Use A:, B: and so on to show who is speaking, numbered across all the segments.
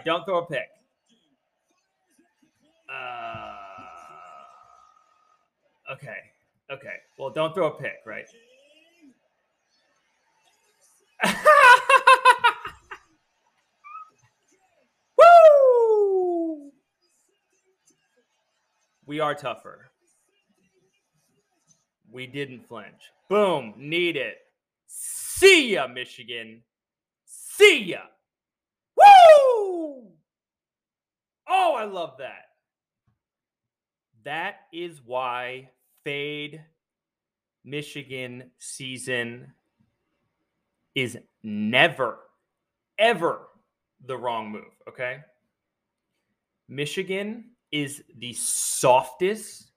A: right. Don't throw a pick. Uh, okay, okay. Well, don't throw a pick, right? Woo! We are tougher. We didn't flinch. Boom, need it. See ya, Michigan. See ya. Woo! Oh, I love that. That is why fade Michigan season is never, ever the wrong move. Okay. Michigan is the softest,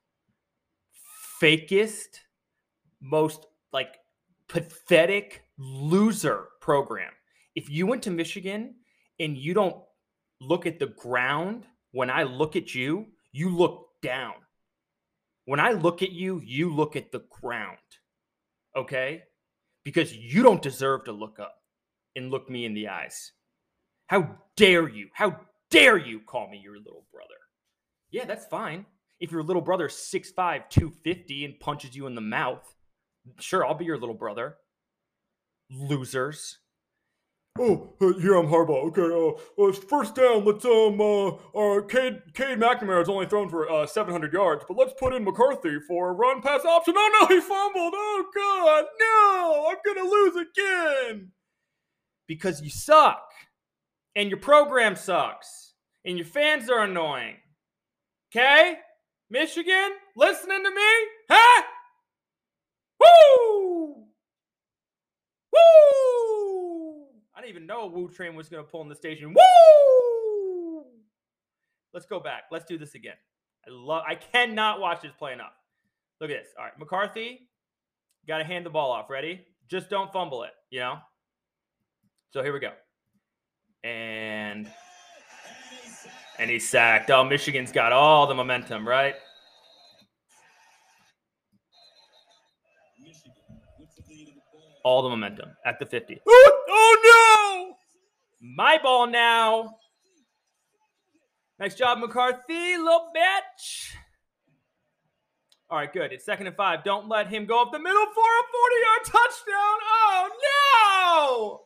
A: fakest, most like pathetic loser program. If you went to Michigan and you don't look at the ground when I look at you, you look down. When I look at you, you look at the ground. Okay? Because you don't deserve to look up and look me in the eyes. How dare you? How dare you call me your little brother? Yeah, that's fine. If your little brother's 6'5, 250 and punches you in the mouth, sure, I'll be your little brother. Losers.
B: Oh, uh, here I'm Harbaugh. Okay, uh, uh, first down. Let's um, uh, uh, Cade, Cade McNamara has only thrown for uh 700 yards, but let's put in McCarthy for a run pass option. Oh no, he fumbled. Oh god, no, I'm gonna lose again.
A: Because you suck. And your program sucks. And your fans are annoying. Okay? Michigan, listening to me? Huh? Woo! Woo! I didn't even know a Woo train was going to pull in the station. Woo! Let's go back. Let's do this again. I love. I cannot watch this play enough. Look at this. All right, McCarthy, got to hand the ball off. Ready? Just don't fumble it. You know. So here we go. And and he's sacked. Oh, Michigan's got all the momentum, right? All the momentum at the 50.
B: Oh!
A: My ball now. Nice job, McCarthy, little bitch. All right, good. It's second and five. Don't let him go up the middle for a 40 yard touchdown. Oh, no!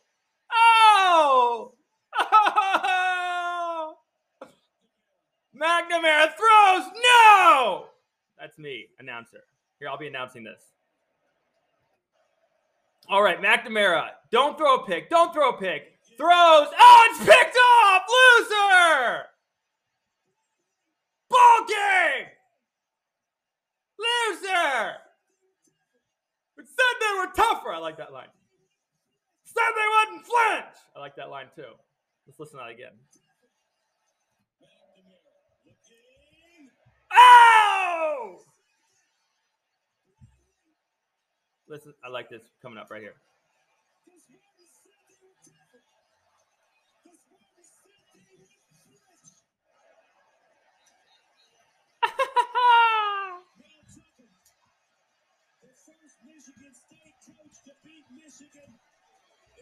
A: Oh! oh! McNamara throws. No! That's me, announcer. Here, I'll be announcing this. All right, McNamara. Don't throw a pick. Don't throw a pick. Throws. Oh, it's picked off. Loser. Ball game. Loser. It said they were tougher. I like that line. Said they wouldn't flinch. I like that line too. Let's listen to that again. Oh! Listen, I like this coming up right here.
C: Michigan State coach to beat Michigan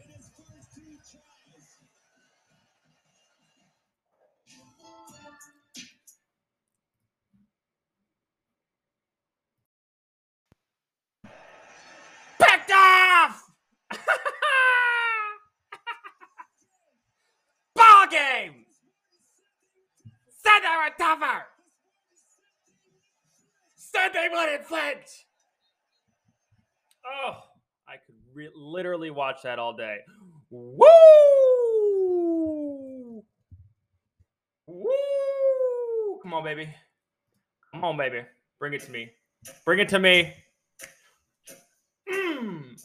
C: in his first two tries.
A: Picked off! Ball game! Said they were tougher! Said they wouldn't flinch! Oh, I could re- literally watch that all day. Woo! Woo! Come on, baby. Come on, baby. Bring it to me. Bring it to me. Mm.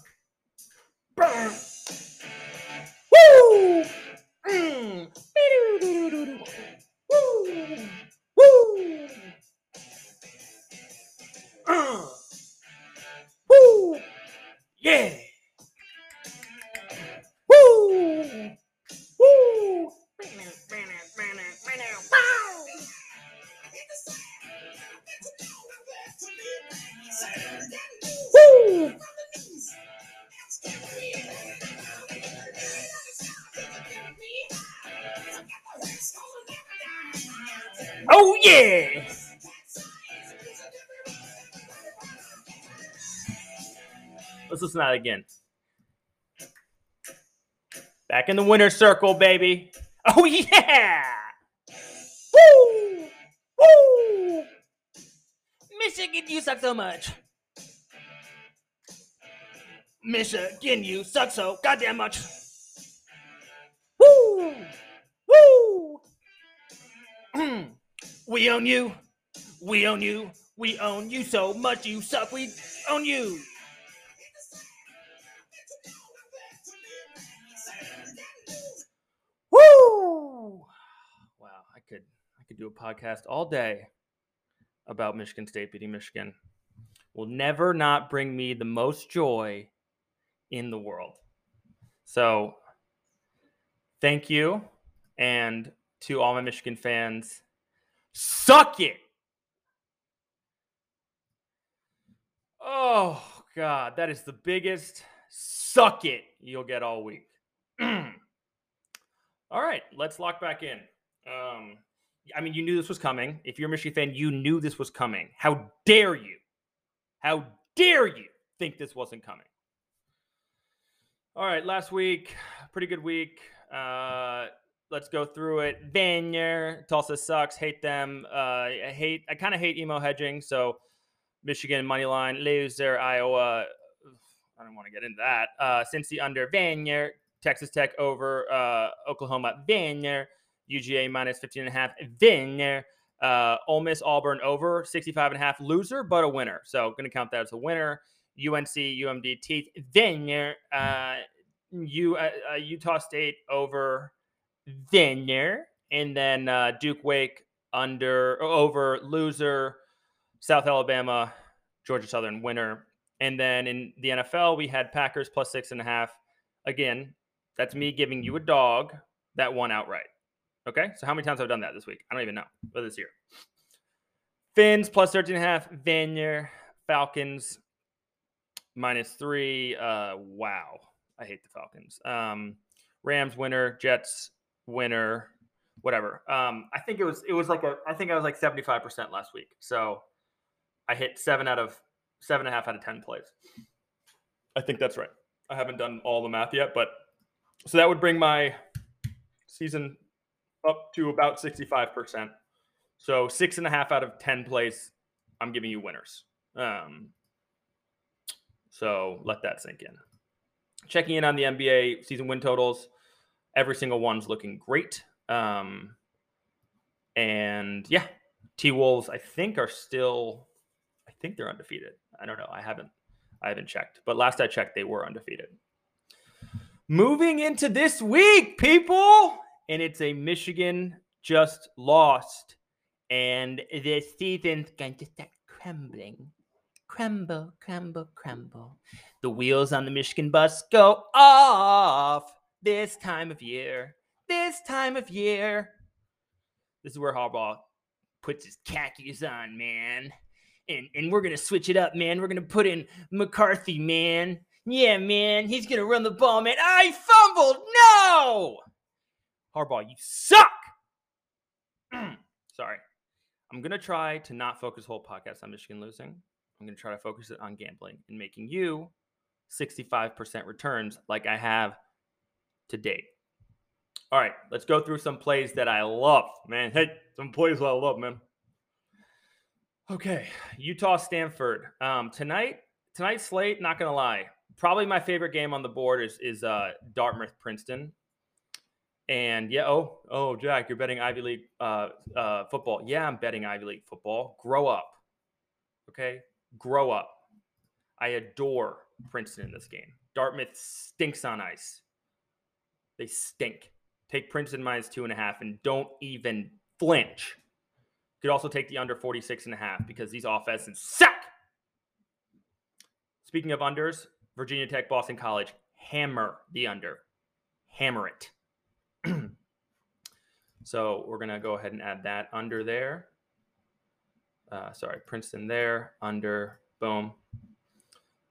A: Let's listen to that again. Back in the winner's circle, baby. Oh yeah! Woo! Woo! Michigan, you suck so much. Michigan, you suck so goddamn much. Woo! Woo! we own you. We own you. We own you so much. You suck. We own you. Could do a podcast all day about Michigan State beating Michigan. Will never not bring me the most joy in the world. So, thank you and to all my Michigan fans, suck it. Oh god, that is the biggest suck it you'll get all week. All right, let's lock back in. Um, I mean, you knew this was coming. If you're a Michigan fan, you knew this was coming. How dare you? How dare you think this wasn't coming? All right, last week, pretty good week. Uh, let's go through it. Vanier, Tulsa sucks. Hate them. Uh, I hate. I kind of hate emo hedging. So, Michigan money line loser. Iowa. I don't want to get into that. Uh, Cincy under Vanier. Texas Tech over uh, Oklahoma, Vanier. UGA minus 15 and a half, Vanier. Uh, Ole Miss, Auburn over 65 and a half, loser, but a winner. So going to count that as a winner. UNC, UMD, Teeth, Vanier. Uh, U, uh, uh, Utah State over Vanier. And then uh, Duke Wake under over loser, South Alabama, Georgia Southern winner. And then in the NFL, we had Packers plus six and a half. Again, that's me giving you a dog that won outright. Okay. So how many times have I done that this week? I don't even know. But this year. Fins plus 13 and a half. Vanier. Falcons minus three. Uh, wow. I hate the Falcons. Um, Rams winner. Jets winner. Whatever. Um, I think it was it was like a I think I was like 75% last week. So I hit seven out of seven and a half out of ten plays. I think that's right. I haven't done all the math yet, but so that would bring my season up to about 65%. So six and a half out of 10 plays, I'm giving you winners. Um, so let that sink in. Checking in on the NBA season win totals, every single one's looking great. Um, and yeah, T Wolves, I think, are still, I think they're undefeated. I don't know. I haven't, I haven't checked, but last I checked, they were undefeated moving into this week, people. And it's a Michigan just lost. And the season's going to start crumbling. Crumble, crumble, crumble. The wheels on the Michigan bus go off this time of year. This time of year. This is where Harbaugh puts his khakis on, man. And, and we're going to switch it up, man. We're going to put in McCarthy, man. Yeah, man, he's gonna run the ball, man. I fumbled. No, Harbaugh, you suck. Sorry, I'm gonna try to not focus whole podcast on Michigan losing. I'm gonna try to focus it on gambling and making you 65% returns like I have to date. All right, let's go through some plays that I love, man. Hey, some plays that I love, man. Okay, Utah Stanford. Um, tonight, tonight's slate, not gonna lie, probably my favorite game on the board is is uh, Dartmouth Princeton. And yeah, oh, oh, Jack, you're betting Ivy League uh, uh, football. Yeah, I'm betting Ivy League football. Grow up, okay? Grow up. I adore Princeton in this game. Dartmouth stinks on ice. They stink. Take Princeton minus two and a half and don't even flinch. You could also take the under 46 and a half because these offenses suck. Speaking of unders, Virginia Tech, Boston College, hammer the under. Hammer it. so we're going to go ahead and add that under there. Uh, sorry, Princeton there, under, boom.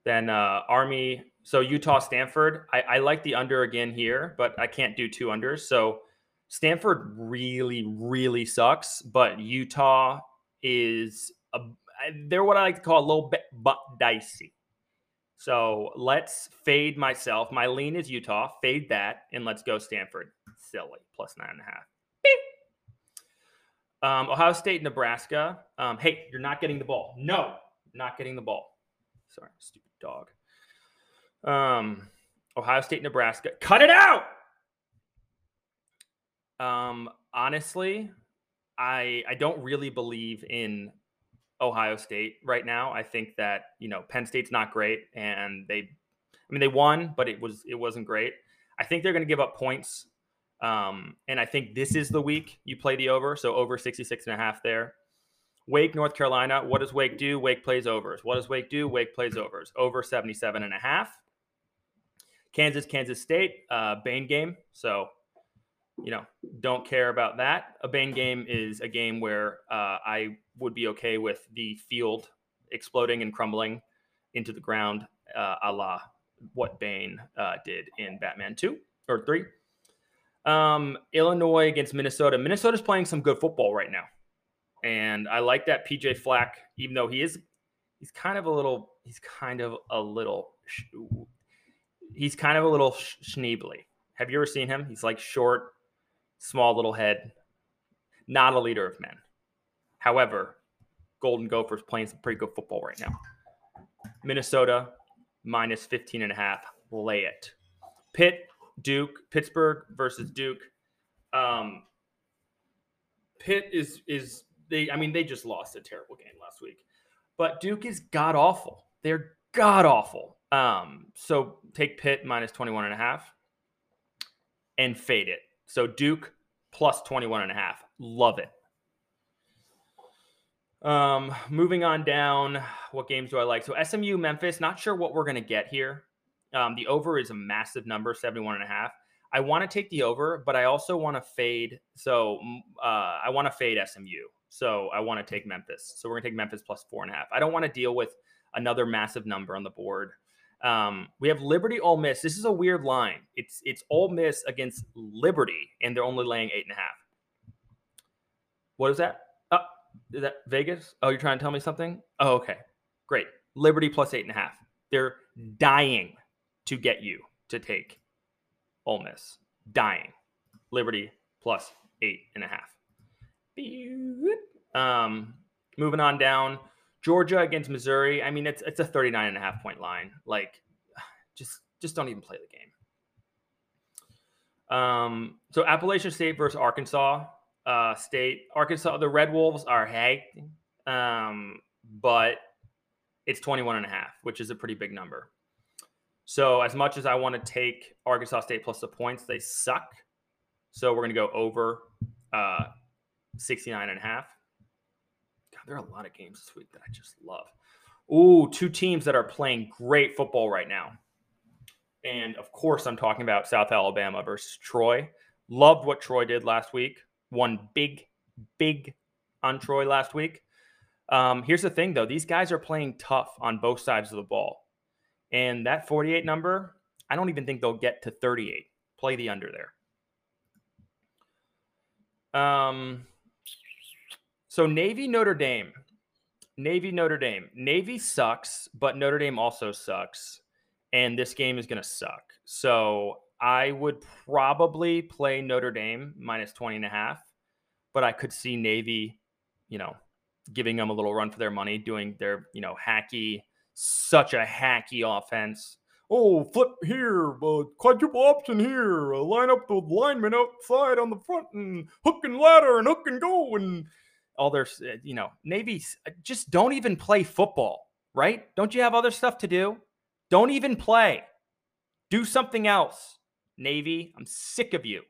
A: Then uh, Army, so Utah, Stanford. I, I like the under again here, but I can't do two unders. So Stanford really, really sucks, but Utah is a, they're what I like to call a little bit but dicey. So let's fade myself. My lean is Utah. Fade that, and let's go Stanford. Silly plus nine and a half. Um, Ohio State, Nebraska. Um, hey, you're not getting the ball. No, not getting the ball. Sorry, stupid dog. Um, Ohio State, Nebraska. Cut it out. Um, honestly, I I don't really believe in Ohio State right now. I think that you know Penn State's not great, and they, I mean, they won, but it was it wasn't great. I think they're going to give up points, um, and I think this is the week you play the over. So over 66 and a half there. Wake, North Carolina. What does Wake do? Wake plays overs. What does Wake do? Wake plays overs. Over 77 and a half. Kansas, Kansas State, uh, Bane game. So you know, don't care about that. A Bane game is a game where uh, I would be okay with the field exploding and crumbling into the ground, uh, a la what Bane uh, did in Batman 2 or 3. Um, Illinois against Minnesota. Minnesota's playing some good football right now. And I like that PJ Fleck, even though he is, he's kind of a little, he's kind of a little, he's kind of a little schneebly. Have you ever seen him? He's like short, small little head, not a leader of men. However, Golden Gophers playing some pretty good football right now. Minnesota minus 15 and a half. Lay it. Pitt, Duke, Pittsburgh versus Duke. Um, Pitt is is they I mean they just lost a terrible game last week. But Duke is god awful. They're god awful. Um, so take Pitt minus 21 and a half and fade it. So Duke plus 21 and a half. Love it. Um, moving on down, what games do I like? So SMU, Memphis, not sure what we're going to get here. Um, the over is a massive number, 71 and a half. I want to take the over, but I also want to fade. So uh, I want to fade SMU. So I want to take Memphis. So we're going to take Memphis plus four and a half. I don't want to deal with another massive number on the board. Um, we have Liberty Ole Miss. This is a weird line. It's it's Ole Miss against Liberty, and they're only laying eight and a half. What is that? Oh, is that Vegas? Oh, you're trying to tell me something? Oh, okay. Great. Liberty plus eight and a half. They're dying to get you to take Ole Miss. Dying. Liberty plus eight and a half. Um, moving on down. Georgia against Missouri. I mean, it's it's a 39 and a half point line. Like, just just don't even play the game. Um, so Appalachian State versus Arkansas uh, State. Arkansas, the Red Wolves are hey, um, but it's 21 and a half, which is a pretty big number. So as much as I want to take Arkansas State plus the points, they suck. So we're going to go over uh, 69 and a half. God, there are a lot of games this week that I just love. Ooh, two teams that are playing great football right now. And of course, I'm talking about South Alabama versus Troy. Loved what Troy did last week. Won big, big on Troy last week. Um, here's the thing, though: these guys are playing tough on both sides of the ball, and that 48 number, I don't even think they'll get to 38. Play the under there. Um, so Navy Notre Dame. Navy Notre Dame. Navy sucks, but Notre Dame also sucks. And this game is going to suck. So I would probably play Notre Dame minus 20 and a half, but I could see Navy, you know, giving them a little run for their money, doing their, you know, hacky, such a hacky offense.
B: Oh, flip here, uh, quadruple option here, uh, line up the linemen outside on the front and hook and ladder and hook and go and
A: all their, uh, you know, Navy uh, just don't even play football, right? Don't you have other stuff to do? Don't even play. Do something else. Navy, I'm sick of you.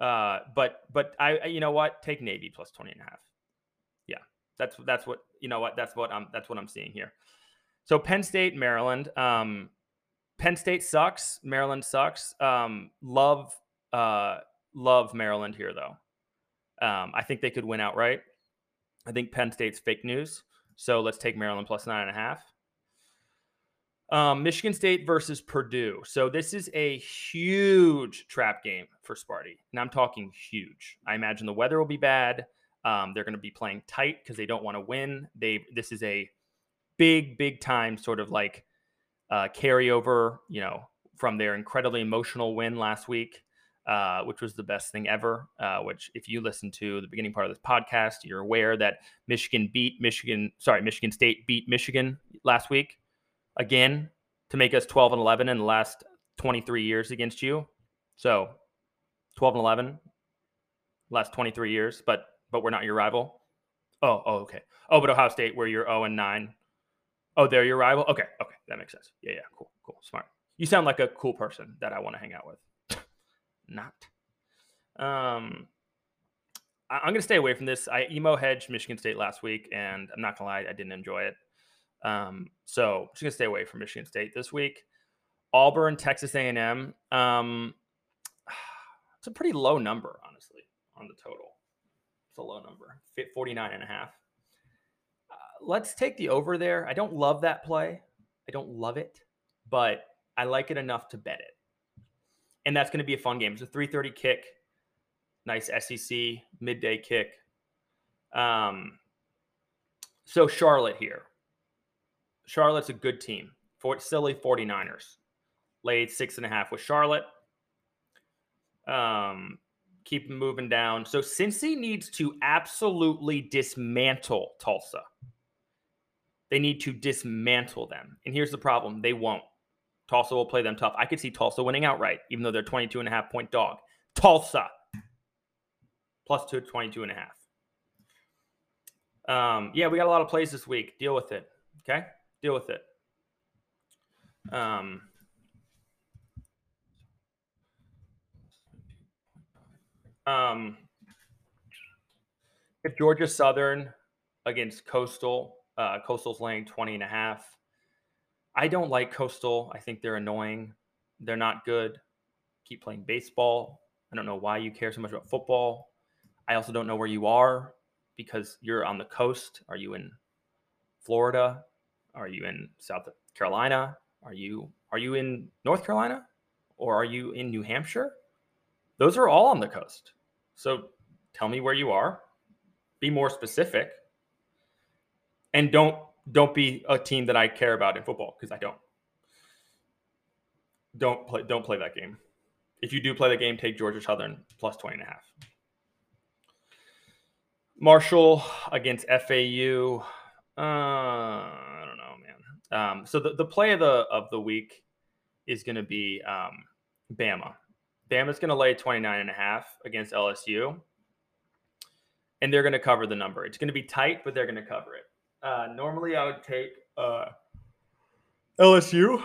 A: Uh, but but I you know what? Take Navy plus 20 and a half. Yeah. That's that's what you know what that's what I'm that's what I'm seeing here. So Penn State, Maryland. Um, Penn State sucks. Maryland sucks. Um, love uh, love Maryland here though. Um, I think they could win outright. I think Penn State's fake news. So let's take Maryland plus nine and a half. Um, Michigan State versus Purdue. So this is a huge trap game for Sparty, and I'm talking huge. I imagine the weather will be bad. Um, they're going to be playing tight because they don't want to win. They this is a big, big time sort of like uh, carryover, you know, from their incredibly emotional win last week, uh, which was the best thing ever. Uh, which, if you listen to the beginning part of this podcast, you're aware that Michigan beat Michigan. Sorry, Michigan State beat Michigan last week again to make us 12 and 11 in the last 23 years against you. So 12 and 11 last 23 years, but but we're not your rival. Oh, oh, okay. Oh, but Ohio State, where you're 0 and 9. Oh, they're your rival. Okay, okay, that makes sense. Yeah, yeah, cool, cool, smart. You sound like a cool person that I want to hang out with. not. Um, I, am gonna stay away from this. I emo hedged Michigan State last week, and I'm not gonna lie, I didn't enjoy it. Um, so I'm just gonna stay away from Michigan State this week. Auburn, Texas A&M. Um, it's a pretty low number, honestly, on the total. A low number, 49 and a half. Uh, let's take the over there. I don't love that play. I don't love it, but I like it enough to bet it. And that's going to be a fun game. It's a 3:30 kick. Nice SEC midday kick. Um, so Charlotte here. Charlotte's a good team. Fort silly 49ers. Laid six and a half with Charlotte. Um, keep moving down. So Cincy needs to absolutely dismantle Tulsa. They need to dismantle them. And here's the problem they won't. Tulsa will play them tough. I could see Tulsa winning outright, even though they're 22 and a half point dog. Tulsa plus two, 22 and a half. Um, yeah, we got a lot of plays this week. Deal with it. Okay deal with it. Um, um, if Georgia Southern against Coastal, uh, Coastal's laying 20 and a half. I don't like Coastal. I think they're annoying. They're not good. Keep playing baseball. I don't know why you care so much about football. I also don't know where you are because you're on the coast. Are you in Florida? Are you in South Carolina? Are you are you in North Carolina? Or are you in New Hampshire? Those are all on the coast. So tell me where you are. Be more specific. And don't don't be a team that I care about in football because I don't. Don't play don't play that game. If you do play the game, take Georgia Southern plus 20 and a half. Marshall against FAU. Uh, I don't know, man. um, so the, the play of the of the week is going to be um, Bama. Bama's going to lay 29 and a half against LSU. And they're going to cover the number. It's going to be tight, but they're going to cover it. Uh, normally, I would take uh, LSU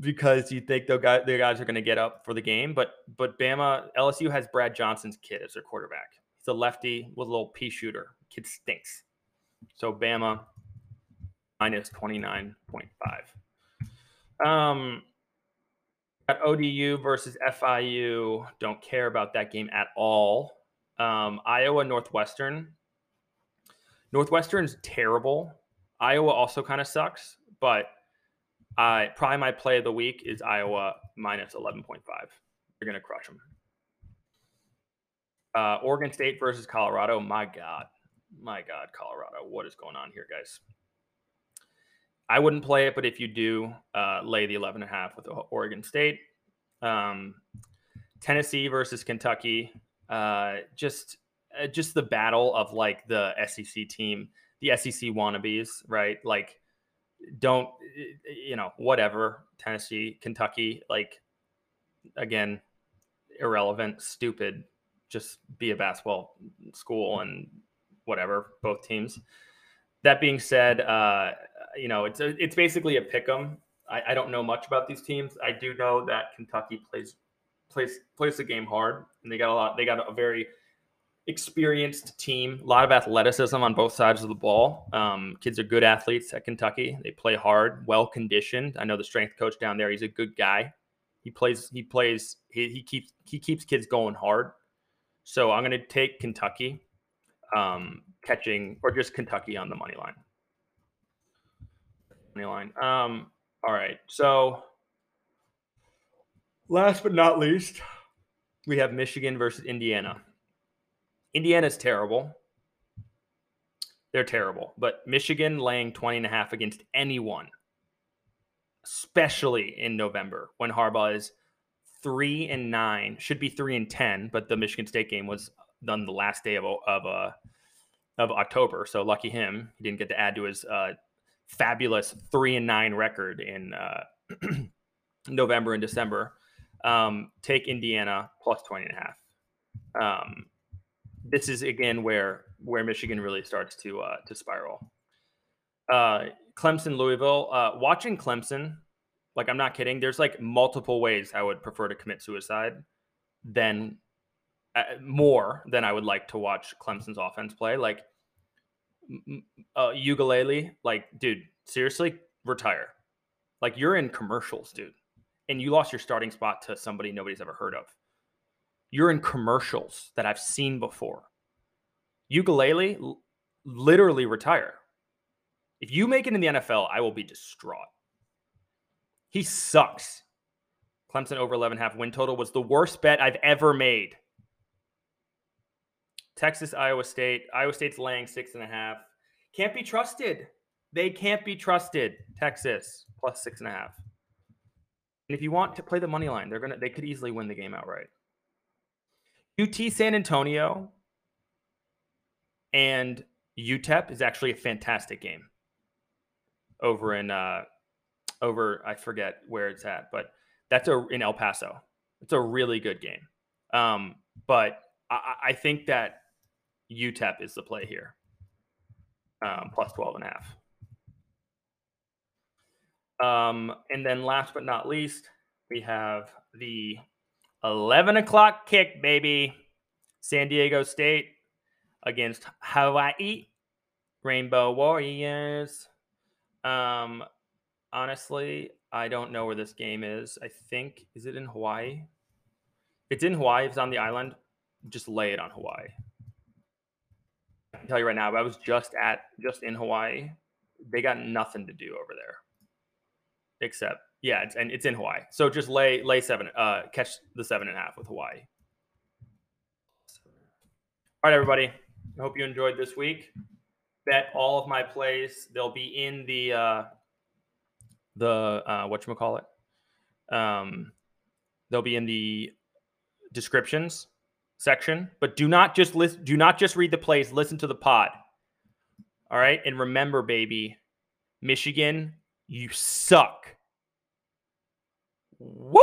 A: because you think the guys, the guys are going to get up for the game. But but Bama, LSU has Brad Johnson's kid as their quarterback. He's a lefty with a little pea shooter. Kid stinks. So Bama minus 29.5. Um, at ODU versus FIU, don't care about that game at all. Um, Iowa Northwestern. Northwestern's terrible. Iowa also kind of sucks, but I probably my play of the week is Iowa minus 11.5. They're going to crush them. Uh, Oregon State versus Colorado. My God. My God, Colorado. What is going on here, guys? I wouldn't play it, but if you do, uh, lay the 11 and a half with Oregon State. Um, Tennessee versus Kentucky. Uh, just uh, just the battle of like the SEC team, the SEC wannabes, right? Like, don't you know whatever Tennessee, Kentucky, like again, irrelevant, stupid. Just be a basketball school and whatever. Both teams. That being said, uh, you know, it's a, it's basically a pick 'em. I, I don't know much about these teams. I do know that Kentucky plays plays plays the game hard, and they got a lot. They got a very experienced team, a lot of athleticism on both sides of the ball. Um, kids are good athletes at Kentucky. They play hard, well conditioned. I know the strength coach down there. He's a good guy. He plays. He plays. He, he keeps. He keeps kids going hard. So I'm going to take Kentucky, um, catching or just Kentucky on the money line money line. Um, All right. So
B: Last but not least,
A: we have Michigan versus Indiana. Indiana's terrible. They're terrible. But Michigan laying 20 and a half against anyone, especially in November when Harbaugh is three and nine, should be three and 10, but the Michigan State game was done the last day of, of, uh, of October. So lucky him. He didn't get to add to his uh, fabulous three and nine record in uh, November and December. Um, take Indiana plus 20 and a half. Um, this is again where where Michigan really starts to uh, to spiral. Uh, Clemson, Louisville. Uh, watching Clemson, like I'm not kidding. There's like multiple ways I would prefer to commit suicide than uh, more than I would like to watch Clemson's offense play. Like uh, Uiagalelei, like dude, seriously, retire. Like you're in commercials, dude and you lost your starting spot to somebody nobody's ever heard of. You're in commercials that I've seen before. Uiagalelei l- literally retire. If you make it in the NFL, I will be distraught. He sucks. Clemson over 11 half win total was the worst bet I've ever made. Texas, Iowa State. Iowa State's laying six and a half. Can't be trusted. They can't be trusted. Texas plus six and a half. And if you want to play the money line, they're gonna they could easily win the game outright. UT San Antonio and UTEP is actually a fantastic game over in uh over I forget where it's at, but that's a in El Paso. It's a really good game. Um, but I, I think that UTEP is the play here. Um, plus 12 and a half. Um, and then last but not least, we have the 11 o'clock kick, baby. San Diego State against Hawaii Rainbow Warriors. Um, honestly, I don't know where this game is. I think is it in Hawaii? It's in Hawaii. It's on the island. Just lay it on Hawaii. Tell you right now. I was just at just in Hawaii. They got nothing to do over there except yeah, it's, and it's in Hawaii. So just lay lay seven, uh, catch the seven and a half with Hawaii. All right, everybody. I hope you enjoyed this week. Bet all of my plays. They'll be in the uh, the uh, what you call it. Um, they'll be in the descriptions section. But do not just listen. Do not just read the plays. Listen to the pod. All right, and remember, baby, Michigan you suck. Woo!